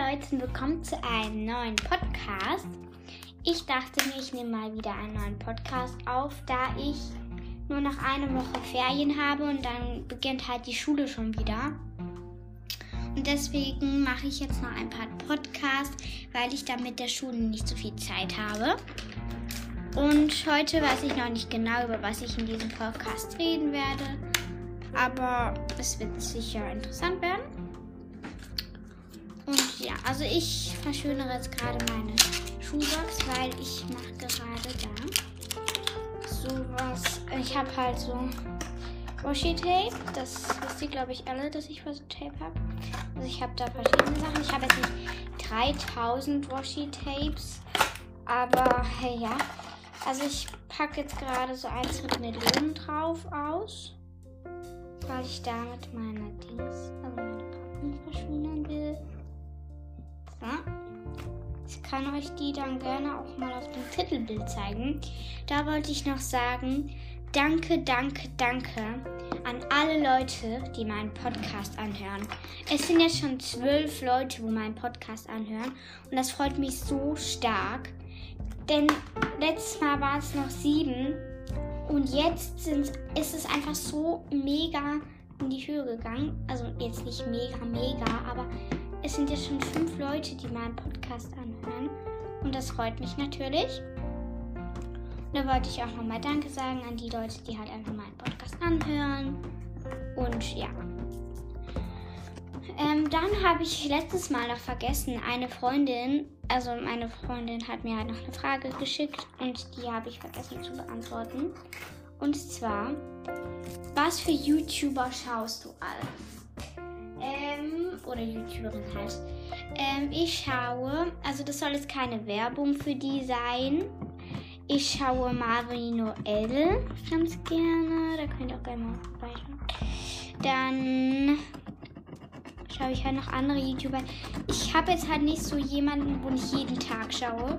Leute willkommen zu einem neuen Podcast. Ich dachte mir, ich nehme mal wieder einen neuen Podcast auf, da ich nur noch eine Woche Ferien habe und dann beginnt halt die Schule schon wieder. Und deswegen mache ich jetzt noch ein paar Podcasts, weil ich dann mit der Schule nicht so viel Zeit habe. Und heute weiß ich noch nicht genau, über was ich in diesem Podcast reden werde. Aber es wird sicher interessant werden. Also ich verschönere jetzt gerade meine Schuhbox, weil ich mache gerade da sowas. Ich habe halt so Washi-Tape. Das wisst ihr, glaube ich, alle, dass ich Washi-Tape habe. Also ich habe da verschiedene Sachen. Ich habe jetzt nicht 3000 Washi-Tapes, aber hey, ja. Also ich packe jetzt gerade so eins mit Melonen drauf aus, weil ich damit meine Dings, also meine Packung verschönern will. So. Ich kann euch die dann gerne auch mal auf dem Titelbild zeigen. Da wollte ich noch sagen, danke, danke, danke an alle Leute, die meinen Podcast anhören. Es sind jetzt schon zwölf Leute, wo meinen Podcast anhören. Und das freut mich so stark. Denn letztes Mal war es noch sieben. Und jetzt sind, ist es einfach so mega in die Höhe gegangen. Also jetzt nicht mega, mega, aber es sind jetzt schon fünf Leute, die meinen Podcast anhören. Und das freut mich natürlich. Da wollte ich auch nochmal Danke sagen an die Leute, die halt einfach meinen Podcast anhören. Und ja. Ähm, dann habe ich letztes Mal noch vergessen, eine Freundin, also meine Freundin hat mir halt noch eine Frage geschickt und die habe ich vergessen zu beantworten. Und zwar, was für YouTuber schaust du alles? Oder YouTuberin halt. Ähm, ich schaue, also das soll jetzt keine Werbung für die sein. Ich schaue Marvin Noel ganz gerne. Da könnt ihr auch gerne mal weiter. Dann schaue ich halt noch andere YouTuber. Ich habe jetzt halt nicht so jemanden, wo ich jeden Tag schaue.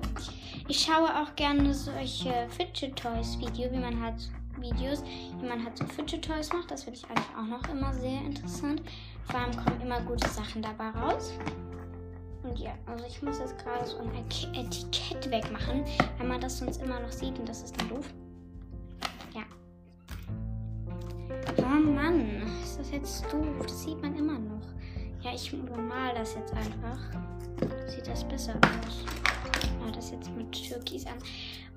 Ich schaue auch gerne solche Fidget Toys Videos, wie man halt Videos, wie man halt so Fidget Toys macht. Das finde ich eigentlich auch noch immer sehr interessant. Vor allem kommen immer gute Sachen dabei raus. Und ja, also ich muss jetzt gerade so ein Etikett wegmachen, weil man das sonst immer noch sieht und das ist dann doof. Ja. Oh Mann, ist das jetzt doof? Das sieht man immer noch. Ja, ich übermal das jetzt einfach. Sieht das besser aus. Ja, das jetzt mit Türkis an.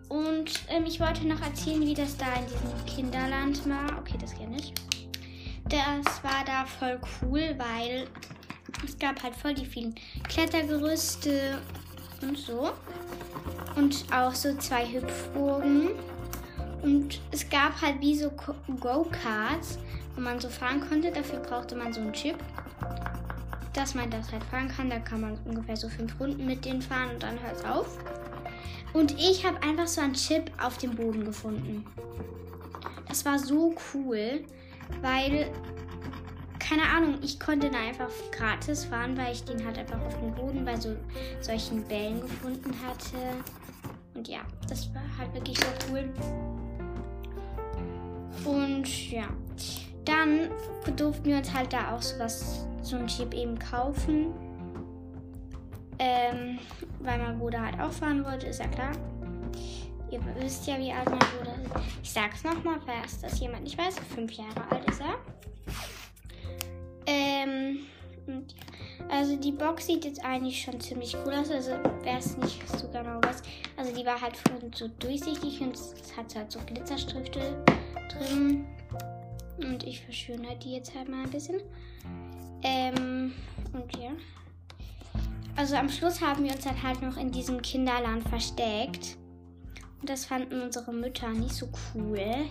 Und ähm, ich wollte noch erzählen, wie das da in diesem Kinderland war. Okay, das kenne ich. Das war da voll cool, weil es gab halt voll die vielen Klettergerüste und so. Und auch so zwei Hüpfburgen. Und es gab halt wie so Go-Karts, wo man so fahren konnte. Dafür brauchte man so einen Chip, dass man das halt fahren kann. Da kann man ungefähr so fünf Runden mit denen fahren und dann hört es auf. Und ich habe einfach so einen Chip auf dem Boden gefunden. Das war so cool, weil keine Ahnung, ich konnte da einfach gratis fahren, weil ich den halt einfach auf dem Boden bei so solchen Bällen gefunden hatte. Und ja, das war halt wirklich so cool. Und ja, dann durften wir uns halt da auch sowas, so ein Chip eben kaufen. Ähm, weil mein Bruder halt auch fahren wollte, ist ja klar. Ihr wisst ja, wie alt mein Bruder ist. Ich sag's nochmal, falls das jemand nicht weiß. Fünf Jahre alt ist er. Ähm, also die Box sieht jetzt eigentlich schon ziemlich cool aus. Also wer es nicht so genau weiß. Also die war halt vorhin so durchsichtig und es hat halt so Glitzerstifte drin. Und ich verschönere die jetzt halt mal ein bisschen. Ähm, und ja. Also am Schluss haben wir uns dann halt noch in diesem Kinderland versteckt. Und das fanden unsere Mütter nicht so cool.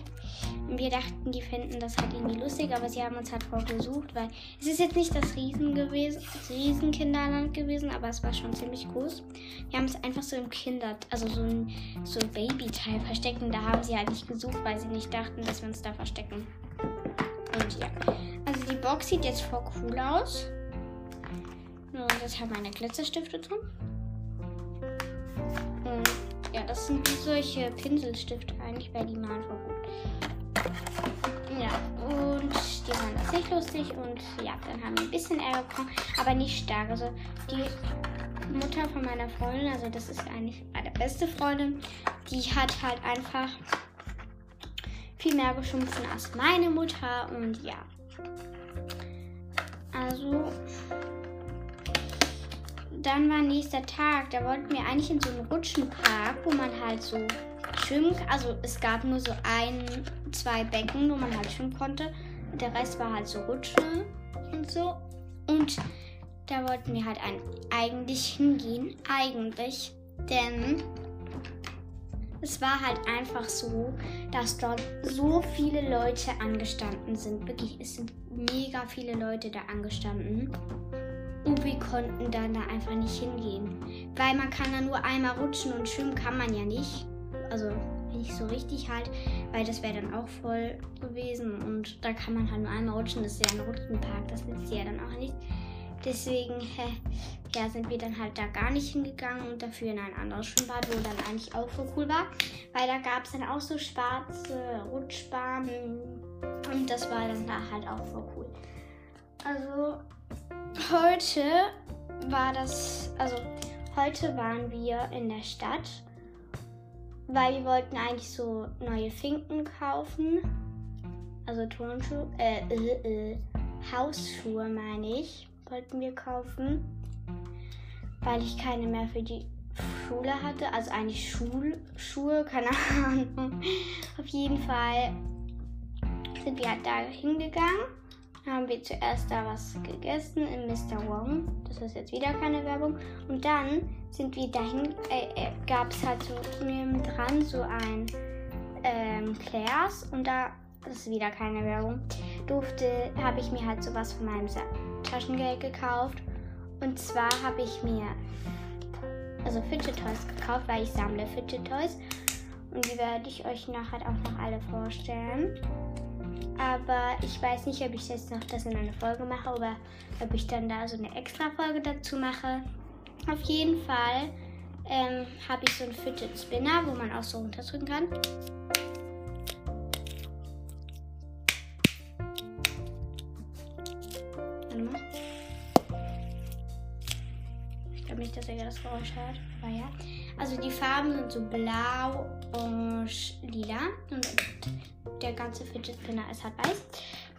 Und wir dachten, die fänden das halt irgendwie lustig, aber sie haben uns halt vorgesucht, weil es ist jetzt nicht das Riesen gewesen, Riesenkinderland gewesen, aber es war schon ziemlich groß. Wir haben es einfach so im Kinder, also so ein so Babyteil versteckt und da haben sie halt nicht gesucht, weil sie nicht dachten, dass wir uns da verstecken. Und ja, also die Box sieht jetzt voll cool aus. Und jetzt haben meine Glitzerstifte drin. Und ja, das sind solche Pinselstifte eigentlich, weil die malen voll gut. Ja, und die waren das nicht lustig und ja, dann haben wir ein bisschen Ärger bekommen, aber nicht stark. Also die Mutter von meiner Freundin, also das ist eigentlich meine beste Freundin, die hat halt einfach viel mehr geschumpfen als meine Mutter und ja. Also dann war nächster Tag, da wollten wir eigentlich in so einen Rutschenpark, wo man halt so schwimmen, also es gab nur so ein, zwei Becken, wo man halt schwimmen konnte. Und der Rest war halt so Rutschen und so. Und da wollten wir halt eigentlich hingehen, eigentlich, denn es war halt einfach so, dass dort so viele Leute angestanden sind. Wirklich, es sind mega viele Leute da angestanden. Und wir konnten dann da einfach nicht hingehen. Weil man kann da nur einmal rutschen und schwimmen kann man ja nicht. Also nicht so richtig halt, weil das wäre dann auch voll gewesen. Und da kann man halt nur einmal rutschen. Das ist ja ein Rutschenpark, das nützt ja dann auch nicht. Deswegen ja, sind wir dann halt da gar nicht hingegangen und dafür in ein anderes Schwimmbad, wo dann eigentlich auch voll cool war. Weil da gab es dann auch so schwarze Rutschbahnen und das war dann da halt auch voll cool. Also heute war das, also heute waren wir in der Stadt, weil wir wollten eigentlich so neue Finken kaufen. Also Turnschuhe, äh, äh, äh, Hausschuhe meine ich wollten wir kaufen, weil ich keine mehr für die Schule hatte. Also eigentlich Schulschuhe, keine Ahnung. Auf jeden Fall sind wir halt da hingegangen. Haben wir zuerst da was gegessen in Mr. Wong. Das ist jetzt wieder keine Werbung. Und dann sind wir dahin, äh, äh, gab es halt so dran so ein ähm, Claire's und da, das ist wieder keine Werbung, durfte, habe ich mir halt sowas von meinem Taschengeld gekauft. Und zwar habe ich mir also Fidget Toys gekauft, weil ich sammle Fidget Toys. Und die werde ich euch nachher auch noch alle vorstellen. Aber ich weiß nicht, ob ich jetzt noch das in eine Folge mache oder ob ich dann da so eine extra Folge dazu mache. Auf jeden Fall ähm, habe ich so einen Fidget Spinner, wo man auch so runterdrücken kann. Nicht, dass ihr das Geräusch hört, aber ja. Also die Farben sind so blau, orange, lila und der ganze Fidget Spinner ist halt weiß.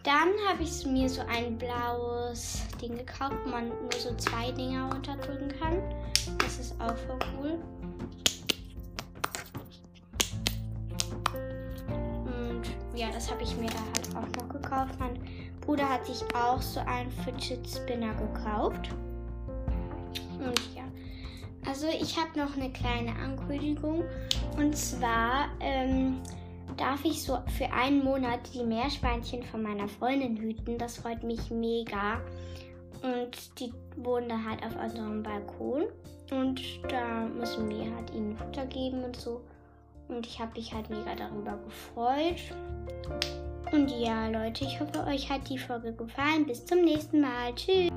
Dann habe ich mir so ein blaues Ding gekauft, wo man nur so zwei Dinger runterdrücken kann. Das ist auch voll cool. Und ja, das habe ich mir da halt auch noch gekauft. Mein Bruder hat sich auch so einen Fidget Spinner gekauft. Also ich habe noch eine kleine Ankündigung. Und zwar ähm, darf ich so für einen Monat die Meerschweinchen von meiner Freundin hüten. Das freut mich mega. Und die wohnen da halt auf unserem Balkon. Und da müssen wir halt ihnen Futter geben und so. Und ich habe mich halt mega darüber gefreut. Und ja, Leute, ich hoffe, euch hat die Folge gefallen. Bis zum nächsten Mal. Tschüss.